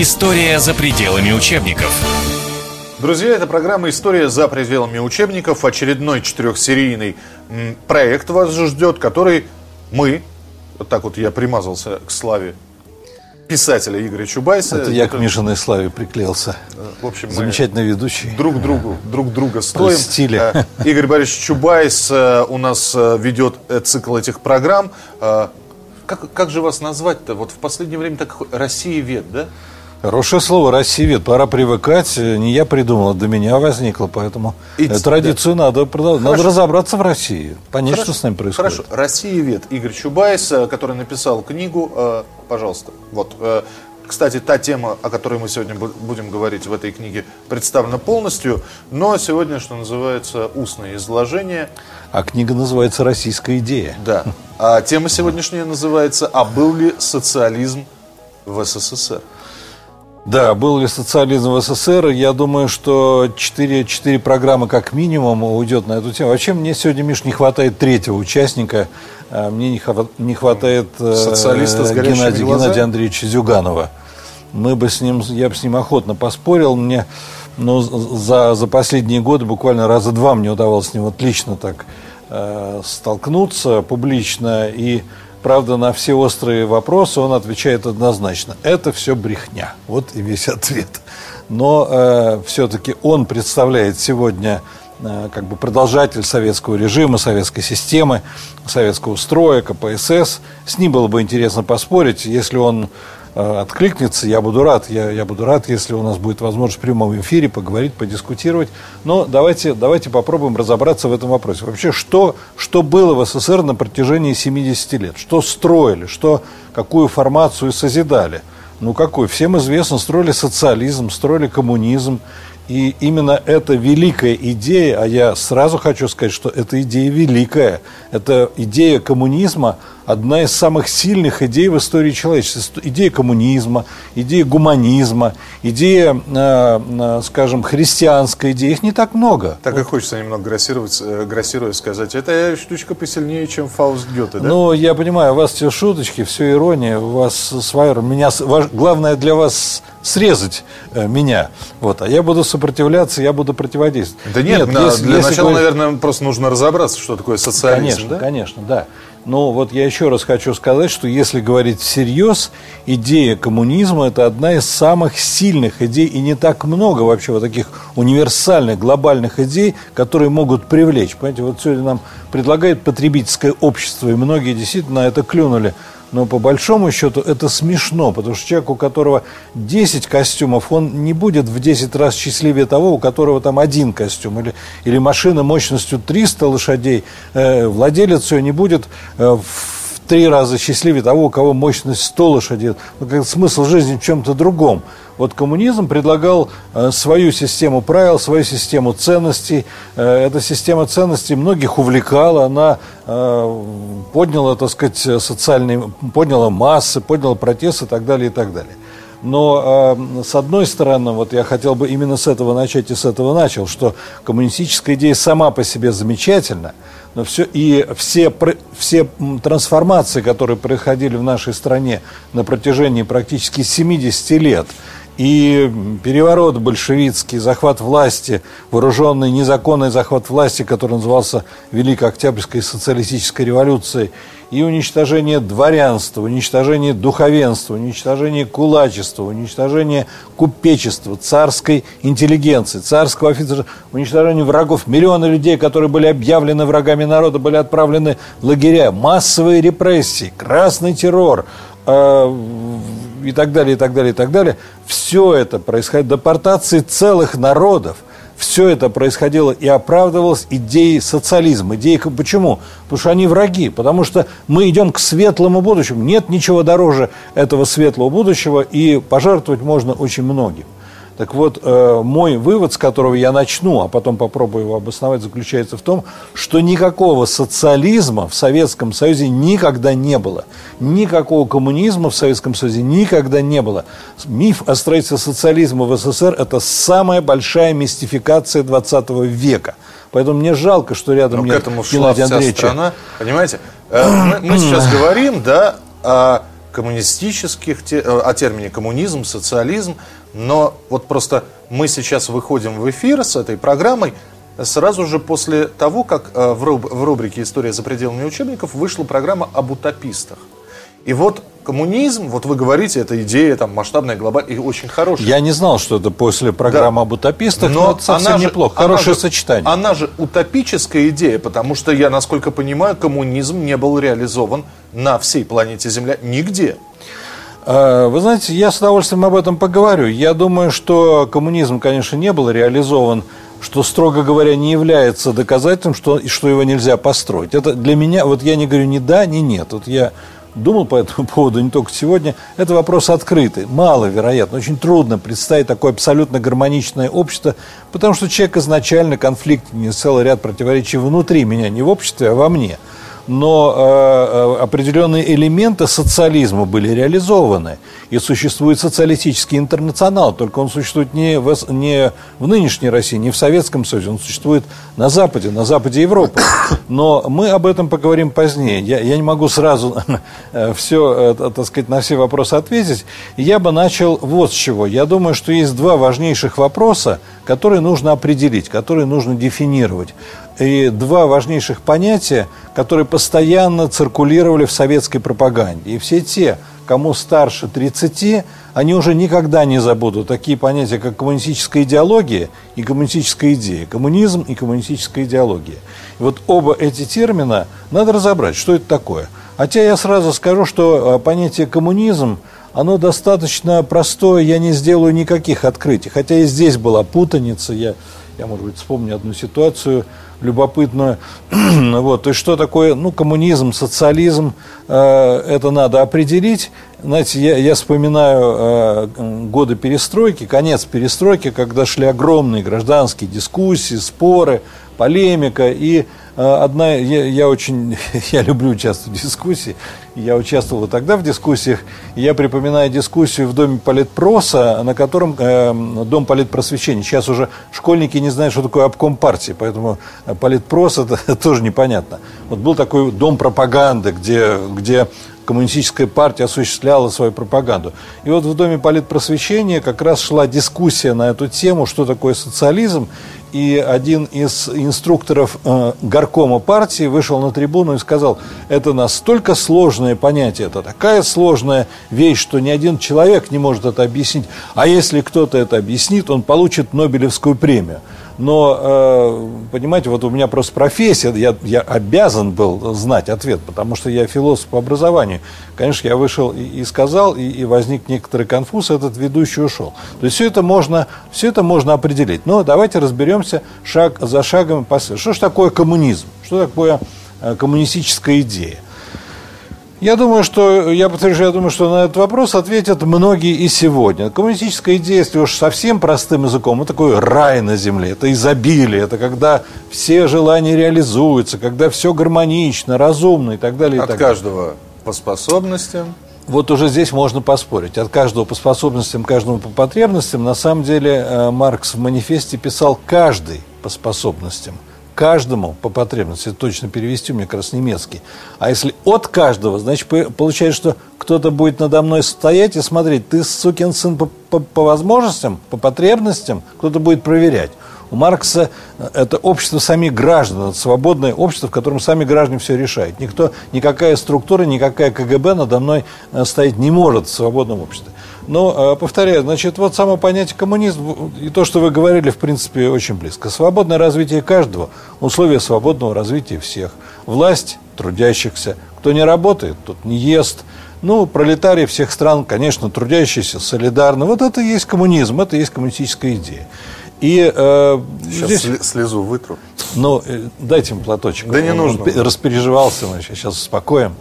История за пределами учебников. Друзья, это программа «История за пределами учебников». Очередной четырехсерийный проект вас ждет, который мы, вот так вот я примазался к славе писателя Игоря Чубайса. Это я к Мишиной славе приклеился. В общем, Замечательный ведущий. Друг другу, друг друга стоим. Простили. Э, Игорь Борисович Чубайс э, у нас э, ведет цикл этих программ. Как, как же вас назвать-то? Вот в последнее время так Россия вет, да? Хорошее слово «Россия Пора привыкать. Не я придумал, до меня возникло. Поэтому И, традицию да. надо продолжать. Надо разобраться в России. Понять, Хорошо. что с нами происходит. Хорошо. «Россия вет». Игорь Чубайс, который написал книгу. Пожалуйста. Вот. Кстати, та тема, о которой мы сегодня будем говорить в этой книге, представлена полностью, но сегодня, что называется, устное изложение. А книга называется «Российская идея». Да. А тема сегодняшняя называется «А был ли социализм в СССР?» Да, был ли социализм в СССР? Я думаю, что 4, 4 программы как минимум уйдет на эту тему. Вообще мне сегодня, Миш, не хватает третьего участника. А, мне не хватает э, Социалиста с Геннадия, Геннадия Андреевича Зюганова. Мы бы с ним, я бы с ним охотно поспорил. Мне но за, за последние годы буквально раза два мне удавалось с ним вот лично так э, столкнуться публично. И Правда, на все острые вопросы он отвечает однозначно. Это все брехня. Вот и весь ответ. Но э, все-таки он представляет сегодня э, как бы продолжатель советского режима, советской системы, советского строя, КПСС. С ним было бы интересно поспорить, если он откликнется, я буду рад. Я, я буду рад, если у нас будет возможность в прямом эфире поговорить, подискутировать. Но давайте, давайте попробуем разобраться в этом вопросе. Вообще, что, что было в СССР на протяжении 70 лет? Что строили? Что, какую формацию созидали? Ну, какой? Всем известно, строили социализм, строили коммунизм. И именно эта великая идея, а я сразу хочу сказать, что эта идея великая, это идея коммунизма – одна из самых сильных идей в истории человечества. Идея коммунизма, идея гуманизма, идея, э, э, скажем, христианская идея. Их не так много. Так и хочется немного грассировать, э, грассируя сказать. Это штучка посильнее, чем Фауст Гёте, да? Ну, я понимаю, у вас все шуточки, все ирония, у вас своя... Меня, ваш, главное для вас срезать меня. Вот, а я буду сопротивляться, я буду противодействовать. Да нет, нет на, если, для если начала, говорить... наверное, просто нужно разобраться, что такое социализм. Конечно, да? конечно, да. Но вот я еще раз хочу сказать, что если говорить всерьез, идея коммунизма – это одна из самых сильных идей, и не так много вообще вот таких универсальных, глобальных идей, которые могут привлечь. Понимаете, вот сегодня нам предлагает потребительское общество, и многие действительно на это клюнули – но по большому счету это смешно, потому что человек, у которого 10 костюмов, он не будет в 10 раз счастливее того, у которого там один костюм. Или, или машина мощностью 300 лошадей, э, владелец ее не будет э, в три раза счастливее того, у кого мощность 100 лошадей. Ну, как смысл жизни в чем-то другом. Вот коммунизм предлагал э, свою систему правил, свою систему ценностей. Э, эта система ценностей многих увлекала, она э, подняла, так сказать, социальные, подняла массы, подняла протесты и так далее, и так далее. Но э, с одной стороны, вот я хотел бы именно с этого начать и с этого начал, что коммунистическая идея сама по себе замечательна, но все, и все, все трансформации, которые происходили в нашей стране на протяжении практически 70 лет, и переворот большевистский, захват власти, вооруженный незаконный захват власти, который назывался Великой Октябрьской социалистической революцией, и уничтожение дворянства, уничтожение духовенства, уничтожение кулачества, уничтожение купечества, царской интеллигенции, царского офицера, уничтожение врагов. Миллионы людей, которые были объявлены врагами народа, были отправлены в лагеря, массовые репрессии, красный террор, э, и так далее, и так далее, и так далее. Все это происходит, депортации целых народов. Все это происходило и оправдывалось идеей социализма. Идеей, почему? Потому что они враги. Потому что мы идем к светлому будущему. Нет ничего дороже этого светлого будущего, и пожертвовать можно очень многим. Так вот, э, мой вывод, с которого я начну, а потом попробую его обосновать, заключается в том, что никакого социализма в Советском Союзе никогда не было. Никакого коммунизма в Советском Союзе никогда не было. Миф о строительстве социализма в СССР – это самая большая мистификация 20 века. Поэтому мне жалко, что рядом Но нет к этому шла вся Андреевича. страна. Понимаете, э, мы, мы сейчас говорим, да, о коммунистических, о термине коммунизм, социализм, но вот просто мы сейчас выходим в эфир с этой программой сразу же после того, как э, в, руб- в рубрике «История за пределами учебников» вышла программа об утопистах. И вот коммунизм, вот вы говорите, это идея там масштабная, глобальная и очень хорошая. Я не знал, что это после программы Да. об утопистах, но, это совсем она же- неплохо. она Хорошее же- сочетание. Она же утопическая идея, потому что я, насколько понимаю, коммунизм не был реализован на всей планете Земля нигде. Э, Вы знаете, я с удовольствием об этом поговорю. Я думаю, что коммунизм, конечно, не был реализован, что, строго говоря, не является доказательством, что, что его нельзя построить. Это для меня, вот я не говорю ни да, ни нет. Вот я думал по этому поводу не только сегодня. Это вопрос открытый. Маловероятно, очень трудно представить такое абсолютно гармоничное общество, потому что человек изначально конфликтен, целый ряд противоречий внутри меня, не в обществе, а во мне но э, э, определенные элементы социализма были реализованы. И существует социалистический интернационал, только он существует не в, не в нынешней России, не в Советском Союзе, он существует на Западе, на Западе Европы. Но мы об этом поговорим позднее. Я, я не могу сразу все, так сказать, на все вопросы ответить. Я бы начал вот с чего. Я думаю, что есть два важнейших вопроса, которые нужно определить, которые нужно дефинировать и два важнейших понятия, которые постоянно циркулировали в советской пропаганде. И все те, кому старше 30, они уже никогда не забудут такие понятия, как коммунистическая идеология и коммунистическая идея, коммунизм и коммунистическая идеология. И вот оба эти термина надо разобрать, что это такое. Хотя я сразу скажу, что э, понятие коммунизм, оно достаточно простое, я не сделаю никаких открытий. Хотя и здесь была путаница, я, я может быть, вспомню одну ситуацию любопытную. вот, то есть, что такое, ну, коммунизм, социализм, э, это надо определить. Знаете, я, я вспоминаю э, годы перестройки, конец перестройки, когда шли огромные гражданские дискуссии, споры, полемика, и одна, я, я очень, я люблю участвовать в дискуссии, я участвовал и тогда в дискуссиях, я припоминаю дискуссию в Доме политпроса, на котором э, Дом политпросвещения, сейчас уже школьники не знают, что такое обком партии, поэтому политпрос это тоже непонятно. Вот был такой Дом пропаганды, где, где коммунистическая партия осуществляла свою пропаганду. И вот в Доме политпросвещения как раз шла дискуссия на эту тему, что такое социализм, и один из инструкторов э, горкома партии вышел на трибуну и сказал, это настолько сложное понятие, это такая сложная вещь, что ни один человек не может это объяснить. А если кто-то это объяснит, он получит Нобелевскую премию. Но, э, понимаете, вот у меня просто профессия, я, я обязан был знать ответ, потому что я философ по образованию. Конечно, я вышел и, и сказал, и, и возник некоторый конфуз, этот ведущий ушел. То есть все это можно, все это можно определить. Но давайте разберемся шаг за шагом. Что же такое коммунизм? Что такое э, коммунистическая идея? Я думаю, что, я подтвержу, я думаю, что на этот вопрос ответят многие и сегодня. Коммунистическая идея, если уж совсем простым языком, это такой рай на земле, это изобилие, это когда все желания реализуются, когда все гармонично, разумно и так далее. и От так далее. каждого по способностям. Вот уже здесь можно поспорить. От каждого по способностям, каждому по потребностям. На самом деле э, Маркс в манифесте писал каждый по способностям. Каждому по потребности. Это точно перевести, у меня как раз немецкий. А если от каждого, значит, по- получается, что кто-то будет надо мной стоять и смотреть, ты сукин сын по, по- по возможностям, по потребностям, кто-то будет проверять. У Маркса э, это общество самих граждан, это свободное общество, в котором сами граждане все решают. Никто, никакая структура, никакая КГБ надо мной э, стоять не может в свободном обществе. Но, э, повторяю, значит, вот само понятие коммунизм и то, что вы говорили, в принципе, очень близко. Свободное развитие каждого, условия свободного развития всех. Власть трудящихся. Кто не работает, тот не ест. Ну, пролетарии всех стран, конечно, трудящиеся, солидарны. Вот это и есть коммунизм, это и есть коммунистическая идея. И э, Сейчас здесь... слезу вытру. Ну, э, дайте ему платочек. Да не нужно. Он распереживался, мы сейчас успокоим.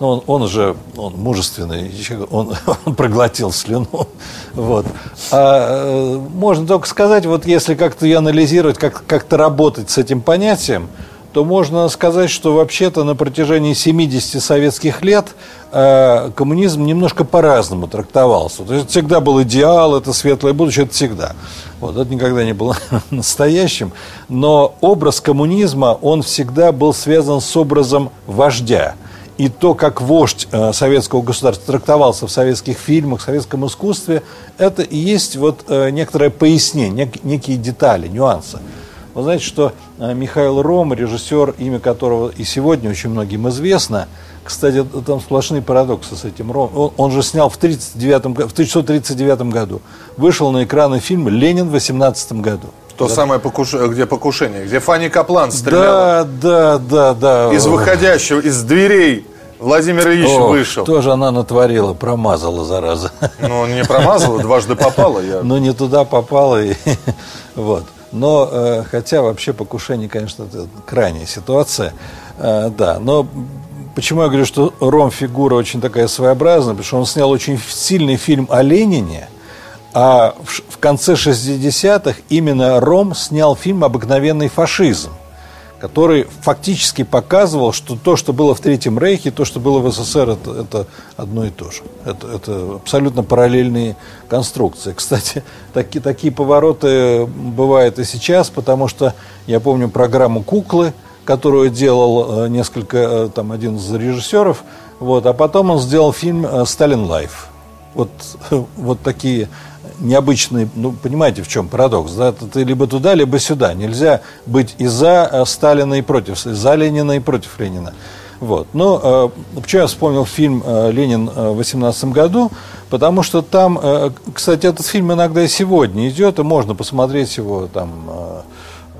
Но он, он уже он мужественный, он, он проглотил слюну. Вот. А, э, можно только сказать, вот если как-то ее анализировать, как, как-то работать с этим понятием, то можно сказать, что вообще-то на протяжении 70 советских лет э, коммунизм немножко по-разному трактовался. То есть всегда был идеал, это светлое будущее, это всегда. Вот, это никогда не было настоящим. Но образ коммунизма, он всегда был связан с образом вождя. И то, как вождь э, советского государства трактовался в советских фильмах, в советском искусстве, это и есть вот э, некоторое пояснение, нек, некие детали, нюансы. Вы знаете, что э, Михаил Ром, режиссер, имя которого и сегодня очень многим известно, кстати, там сплошные парадоксы с этим Ром. Он, он же снял в, 39, в 1939 году, вышел на экраны фильм «Ленин» в 18 году. То да. самое, покуш... где покушение, где Фанни Каплан стреляла. Да, да, да, да. Из выходящего, из дверей Владимир Ильич О, вышел. Тоже она натворила, промазала, зараза. Ну, не промазала, дважды попала. Я... Ну, не туда попала. И... Вот. Но, э, хотя вообще покушение, конечно, это крайняя ситуация. Э, да, но почему я говорю, что Ром фигура очень такая своеобразная? Потому что он снял очень сильный фильм о Ленине – а в конце 60-х именно Ром снял фильм «Обыкновенный фашизм», который фактически показывал, что то, что было в Третьем Рейхе, то, что было в СССР, это, это одно и то же. Это, это абсолютно параллельные конструкции. Кстати, таки, такие повороты бывают и сейчас, потому что я помню программу «Куклы», которую делал э, несколько, э, там, один из режиссеров, вот, а потом он сделал фильм э, «Сталин Live». Вот, вот такие необычный, ну, понимаете, в чем парадокс, да, ты либо туда, либо сюда. Нельзя быть и за э, Сталина, и против, и за Ленина, и против Ленина. Вот. Но э, почему я вспомнил фильм э, «Ленин» в 18 году? Потому что там, э, кстати, этот фильм иногда и сегодня идет, и можно посмотреть его там э, Э,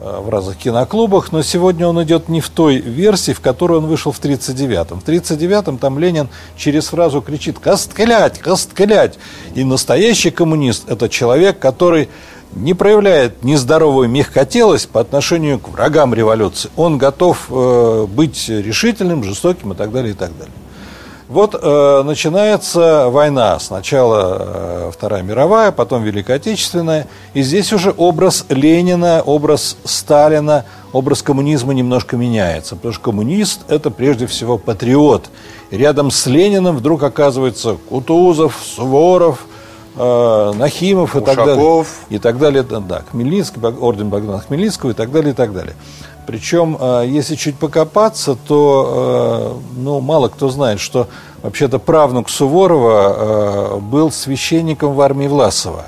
в разных киноклубах, но сегодня он идет не в той версии, в которой он вышел в 1939-м. В 1939-м там Ленин через фразу кричит «Косткалять! Косткалять!» И настоящий коммунист – это человек, который не проявляет нездоровую мягкотелость по отношению к врагам революции. Он готов э, быть решительным, жестоким и так далее, и так далее. Вот э, начинается война. Сначала э, Вторая мировая, потом Великая Отечественная. И здесь уже образ Ленина, образ Сталина, образ коммунизма немножко меняется. Потому что коммунист – это прежде всего патриот. И рядом с Лениным вдруг оказывается Кутузов, Суворов, э, Нахимов и так далее. И так далее. Да, Хмельницкий, орден Богдана Хмельницкого и так далее, и так далее. Причем, э, если чуть покопаться, то э, ну, мало кто знает, что вообще-то правнук Суворова э, был священником в армии Власова,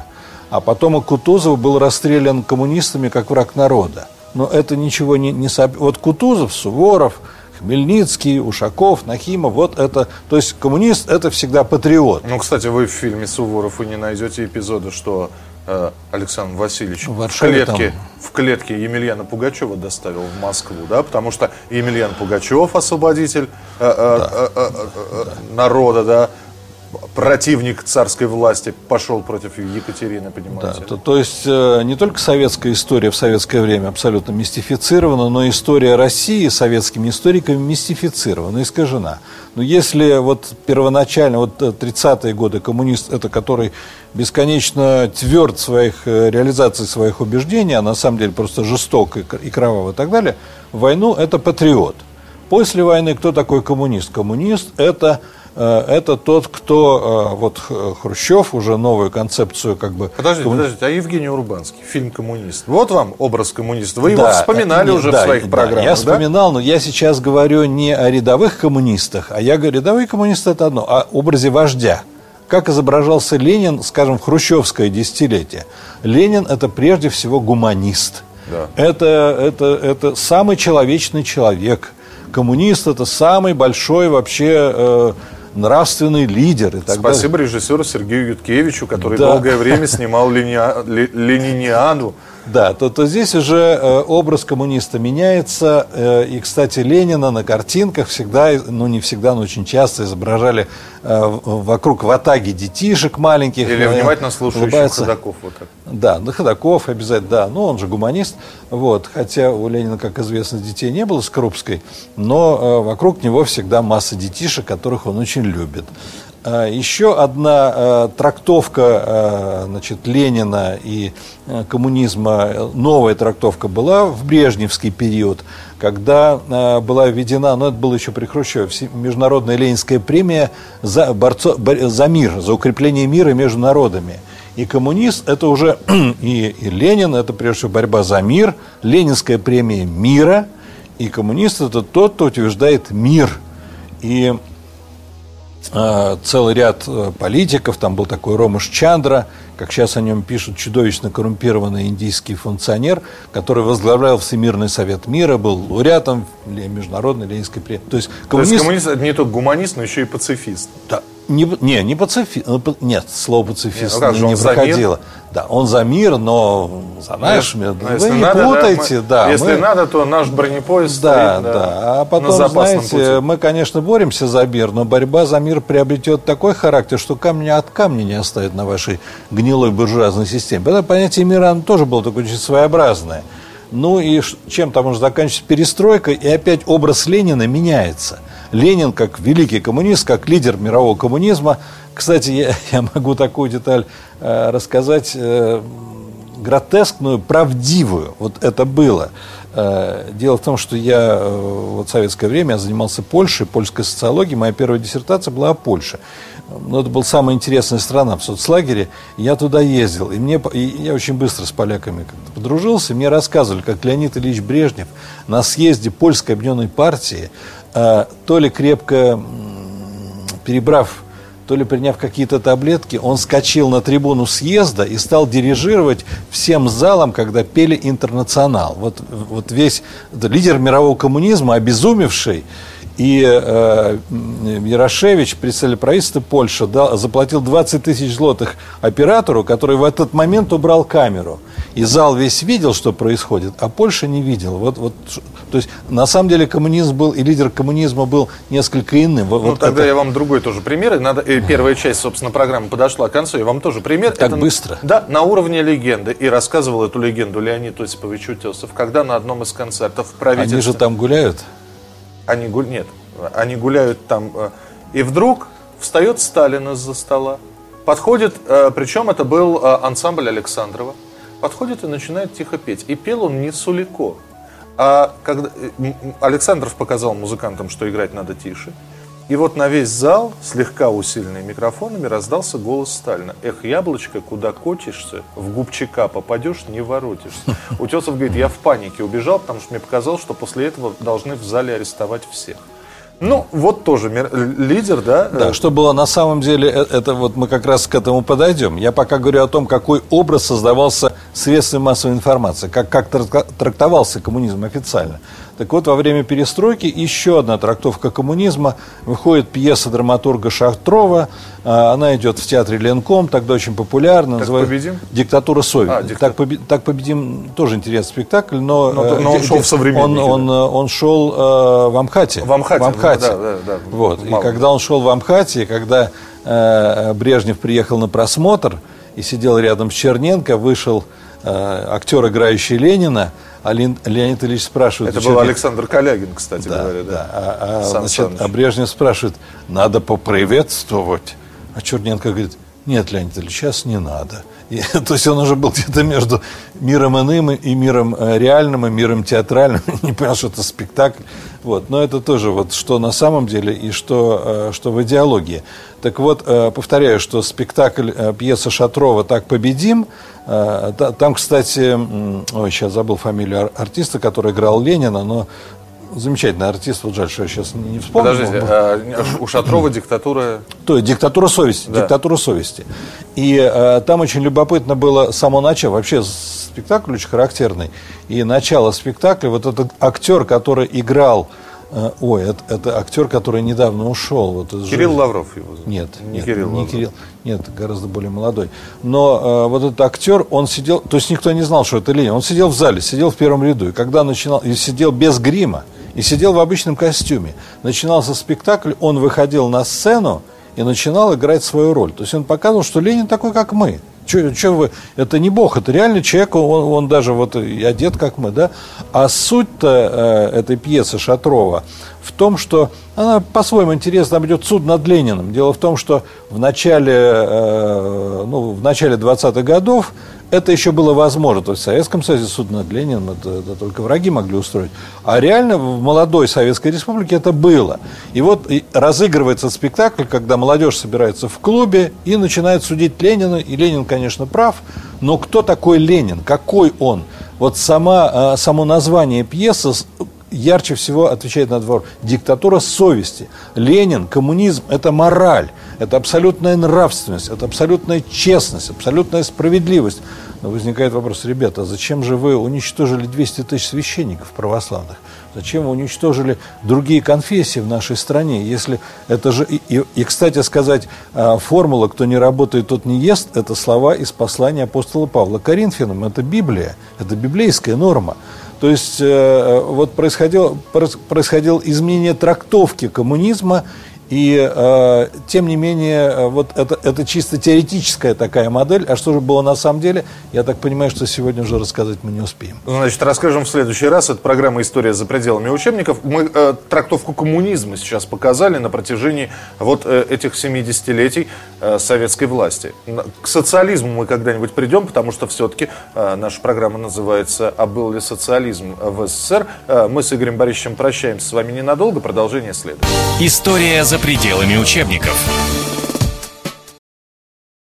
а потом и Кутузов был расстрелян коммунистами как враг народа. Но это ничего не, не сооб... Вот Кутузов, Суворов, Хмельницкий, Ушаков, Нахимов, вот это, то есть коммунист это всегда патриот. Ну, кстати, вы в фильме Суворов вы не найдете эпизода, что Александр Васильевич в, в клетке, там... в клетке Емельяна Пугачева доставил в Москву, да, потому что Емельян Пугачев, освободитель э, э, э, э, э, да. народа, да, противник царской власти пошел против Екатерины, понимаете? Да, то, то есть э, не только советская история в советское время абсолютно мистифицирована, но история России советскими историками мистифицирована, искажена. Но если вот первоначально, вот 30-е годы коммунист, это который бесконечно тверд в своих э, реализации своих убеждений, а на самом деле просто жесток и, и кровав и так далее, в войну это патриот. После войны кто такой коммунист? Коммунист это Э, это тот, кто, э, вот Хрущев уже новую концепцию как бы... Подождите, коммуни... подождите, а Евгений Урбанский, фильм «Коммунист», вот вам образ коммуниста, вы да, его вспоминали не, уже да, в своих да, программах, я вспоминал, но я сейчас говорю не о рядовых коммунистах, а я говорю, рядовые коммунисты это одно, а образе вождя. Как изображался Ленин, скажем, в хрущевское десятилетие. Ленин это прежде всего гуманист. Да. Это, это, это самый человечный человек. Коммунист это самый большой вообще... Э, нравственный лидер и так Спасибо далее. режиссеру Сергею Юткевичу, который да. долгое время снимал Лениниану. Да, то, то здесь уже э, образ коммуниста меняется. Э, и, кстати, Ленина на картинках всегда, ну не всегда, но очень часто изображали э, вокруг ватаги детишек маленьких. Или внимательно слушающих ходаков. Вот так. Да, ну ходаков обязательно, да. Ну, он же гуманист. Вот, хотя у Ленина, как известно, детей не было с Крупской, но вокруг него всегда масса детишек, которых он очень любит. А, еще одна трактовка значит, Ленина и коммунизма, новая трактовка была в брежневский период, когда была введена, ну это было еще при Хрущеве, Международная Ленинская премия за, борцо, за мир, за укрепление мира между народами. И коммунист это уже, и, и Ленин, это прежде всего борьба за мир, Ленинская премия мира, и коммунист это тот, кто утверждает мир – И э, целый ряд э, политиков, там был такой Ромаш Чандра, как сейчас о нем пишут, чудовищно коррумпированный индийский функционер, который возглавлял Всемирный совет мира, был лауреатом Международной Ленинской премии. То есть коммунист... То есть коммунист не только гуманист, но еще и пацифист. Да, не, не, не пацифист. Ну, нет, слово пацифист не, ну не проходило. Да, он за мир, но за наш мир. Но Вы не надо, путайте, да. Мы, да если мы, надо, то наш бронепоезд да, стоит, да, да. А потом, знаете, пути. мы, конечно, боремся за мир, но борьба за мир приобретет такой характер, что камня от камня не оставит на вашей гнилой буржуазной системе. Поэтому понятие мира оно тоже было такое очень своеобразное. Ну и чем там может заканчиваться перестройка, и опять образ Ленина меняется – Ленин, как великий коммунист, как лидер мирового коммунизма. Кстати, я, я могу такую деталь э, рассказать, э, гротескную, правдивую. Вот это было. Э, дело в том, что я э, вот в советское время я занимался Польшей, польской социологией. Моя первая диссертация была о Польше. Но это была самая интересная страна в соцлагере. Я туда ездил. И, мне, и я очень быстро с поляками как-то подружился. Мне рассказывали, как Леонид Ильич Брежнев на съезде Польской объединенной партии то ли крепко перебрав, то ли приняв какие-то таблетки, он скочил на трибуну съезда и стал дирижировать всем залом, когда пели «Интернационал». Вот, вот весь лидер мирового коммунизма, обезумевший, и э, Ярошевич, представитель правительства Польши, дал, заплатил 20 тысяч злотых оператору, который в этот момент убрал камеру. И зал весь видел, что происходит, а Польша не видела. Вот, вот, то есть, на самом деле, коммунизм был, и лидер коммунизма был несколько иным. Ну, вот тогда это... я вам другой тоже пример. Надо, и первая часть, собственно, программы подошла к концу. Я вам тоже пример. Так это, быстро? Да, на уровне легенды. И рассказывал эту легенду Леонид Осипович Утесов, когда на одном из концертов правительства... Они же там гуляют? Они гу... Нет, они гуляют там. Э, и вдруг встает Сталин из-за стола. Подходит, э, причем это был э, ансамбль Александрова. Подходит и начинает тихо петь. И пел он не Сулико. А когда Александров показал музыкантам, что играть надо тише. И вот на весь зал, слегка усиленный микрофонами, раздался голос Сталина. «Эх, яблочко, куда кочишься, в губчика попадешь, не воротишься». Утесов говорит, я в панике убежал, потому что мне показалось, что после этого должны в зале арестовать всех. Ну, вот тоже лидер, да? Да, что было на самом деле, э, это вот мы как раз к этому подойдем. Я пока говорю о том, какой образ создавался средствами массовой информации, как, как трактовался коммунизм официально. Так вот, во время перестройки еще одна трактовка коммунизма. Выходит пьеса драматурга Шахтрова. А, она идет в театре Ленком, тогда очень популярна. Так называется победим? «Диктатура совести». А, диктат... так, поби... так победим тоже интересный спектакль, но, но, но он шел в современнике. Он, он, он шел э, в Амхате. В Амхате. В Амхате. Да, да, да, вот. И когда он шел в Амхате, когда э, Брежнев приехал на просмотр и сидел рядом с Черненко, вышел э, актер, играющий Ленина, а Леонид Ильич спрашивает... Это был Александр Калягин, кстати да, говоря. Да. да. А, а, значит, а Брежнев спрашивает, надо поприветствовать. А Черненко говорит, нет, Леонид Ильич, сейчас не надо. То есть он уже был где-то между миром иным и миром э, реальным, и миром театральным. Не понял, что это спектакль. Вот. Но это тоже вот что на самом деле и что, э, что в идеологии. Так вот, э, повторяю, что спектакль пьеса Шатрова «Так победим», там, кстати, ой, сейчас забыл фамилию артиста, который играл Ленина, но замечательный артист, вот жаль, что я сейчас не вспомнил. Подождите, а, у Шатрова диктатура... То есть диктатура совести, да. диктатура совести. И а, там очень любопытно было само начало, вообще спектакль очень характерный. И начало спектакля, вот этот актер, который играл а, Ой, это, это актер, который недавно ушел. Вот Кирилл жизни. Лавров его зовут. Нет, не нет, Кирилл. Не Лавров. Кирилл. Нет, гораздо более молодой. Но э, вот этот актер, он сидел, то есть никто не знал, что это Ленин. Он сидел в зале, сидел в первом ряду. И когда начинал, и сидел без грима и сидел в обычном костюме. Начинался спектакль, он выходил на сцену и начинал играть свою роль. То есть он показывал, что Ленин такой, как мы. Че вы, это не Бог, это реальный человек, он, он даже вот одет, как мы, да. А суть-то э, этой пьесы Шатрова в том, что она по-своему интересна, там идет суд над Лениным. Дело в том, что в начале, э, ну, в начале 20-х годов это еще было возможно. То есть в Советском Союзе суд над Лениным это, это только враги могли устроить. А реально в молодой Советской Республике это было. И вот и разыгрывается спектакль, когда молодежь собирается в клубе и начинает судить Ленина. И Ленин, конечно, прав. Но кто такой Ленин? Какой он? Вот сама, а, само название пьесы ярче всего отвечает на вопрос. Диктатура совести. Ленин, коммунизм – это мораль, это абсолютная нравственность, это абсолютная честность, абсолютная справедливость. Но возникает вопрос, ребята, а зачем же вы уничтожили 200 тысяч священников православных? Зачем вы уничтожили другие конфессии в нашей стране? Если это же... И, и, и кстати сказать, а, формула «кто не работает, тот не ест» – это слова из послания апостола Павла Коринфянам. Это Библия, это библейская норма. То есть э, вот происходило, происходило изменение трактовки коммунизма и э, тем не менее, э, вот это, это чисто теоретическая такая модель. А что же было на самом деле, я так понимаю, что сегодня уже рассказать мы не успеем. Значит, расскажем в следующий раз. Это программа «История за пределами учебников». Мы э, трактовку коммунизма сейчас показали на протяжении вот э, этих 70-летий э, советской власти. К социализму мы когда-нибудь придем, потому что все-таки э, наша программа называется «А был ли социализм в СССР?». Э, мы с Игорем Борисовичем прощаемся с вами ненадолго. Продолжение следует. История за пределами учебников.